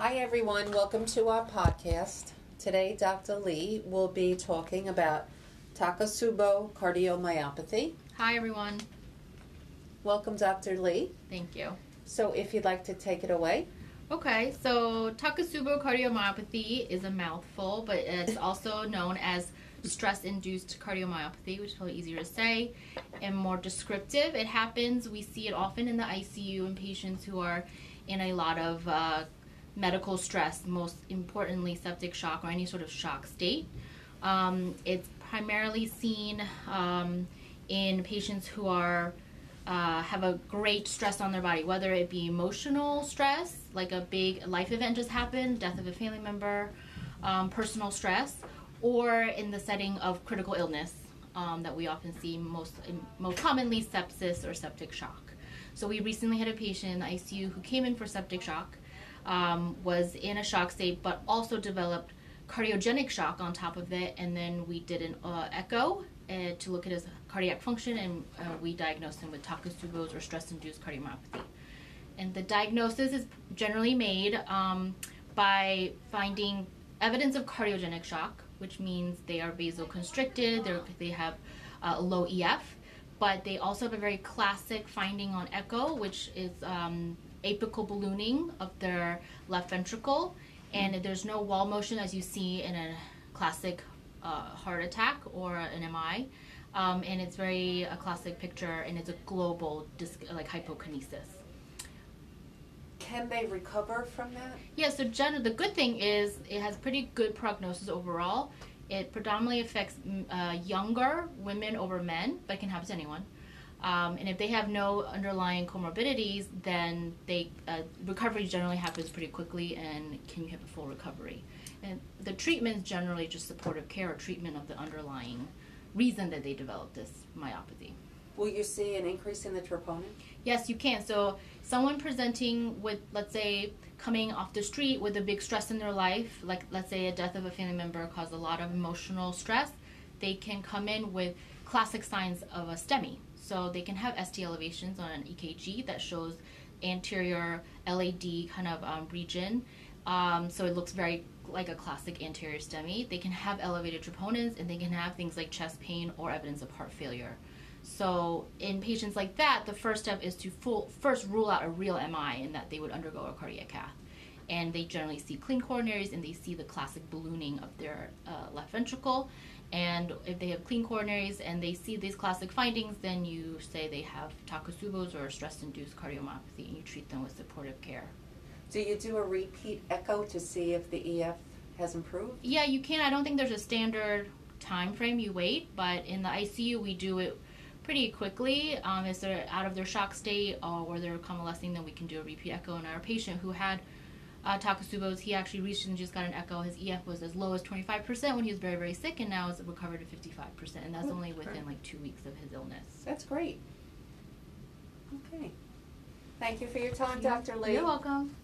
Hi, everyone. Welcome to our podcast. Today, Dr. Lee will be talking about Takotsubo cardiomyopathy. Hi, everyone. Welcome, Dr. Lee. Thank you. So, if you'd like to take it away. Okay, so Takotsubo cardiomyopathy is a mouthful, but it's also known as stress induced cardiomyopathy, which is probably easier to say and more descriptive. It happens, we see it often in the ICU in patients who are in a lot of uh, medical stress, most importantly, septic shock or any sort of shock state. Um, it's primarily seen um, in patients who are uh, have a great stress on their body, whether it be emotional stress, like a big life event just happened, death of a family member, um, personal stress, or in the setting of critical illness um, that we often see most most commonly sepsis or septic shock. So we recently had a patient in the ICU who came in for septic shock, um, was in a shock state, but also developed cardiogenic shock on top of it, and then we did an uh, echo uh, to look at his cardiac function, and uh, we diagnosed him with Takotsubo's or stress-induced cardiomyopathy. And the diagnosis is generally made um, by finding evidence of cardiogenic shock, which means they are vasoconstricted, they have uh, low EF, but they also have a very classic finding on echo, which is um, apical ballooning of their left ventricle, and mm-hmm. there's no wall motion as you see in a classic uh, heart attack or an MI. Um, and it's very a classic picture, and it's a global disc, like hypokinesis can they recover from that? Yeah, so Jenna, the good thing is it has pretty good prognosis overall. It predominantly affects mm, uh, younger women over men, but it can happen to anyone. Um, and if they have no underlying comorbidities, then they uh, recovery generally happens pretty quickly, and can you have a full recovery? And the treatment is generally just supportive care or treatment of the underlying reason that they developed this myopathy. Will you see an increase in the troponin? Yes, you can. So someone presenting with, let's say, coming off the street with a big stress in their life, like let's say a death of a family member caused a lot of emotional stress, they can come in with classic signs of a STEMI. So they can have ST elevations on an EKG that shows anterior LAD kind of um, region. Um, so it looks very like a classic anterior STEMI. They can have elevated troponins and they can have things like chest pain or evidence of heart failure. So in patients like that, the first step is to full, first rule out a real MI and that they would undergo a cardiac cath. And they generally see clean coronaries and they see the classic ballooning of their uh, left ventricle. And if they have clean coronaries and they see these classic findings, then you say they have Takotsubo's or stress-induced cardiomyopathy and you treat them with supportive care. Do you do a repeat echo to see if the EF has improved? Yeah, you can. I don't think there's a standard time frame you wait, but in the ICU we do it pretty quickly. Um, if they're out of their shock state or they're convalescing, then we can do a repeat echo. And our patient who had uh, Takotsubo's, he actually reached and just got an echo. His EF was as low as 25% when he was very, very sick, and now it's recovered to 55%. And that's oh, only within like two weeks of his illness. That's great. Okay. Thank you for your time, Dr. Lee. You're welcome.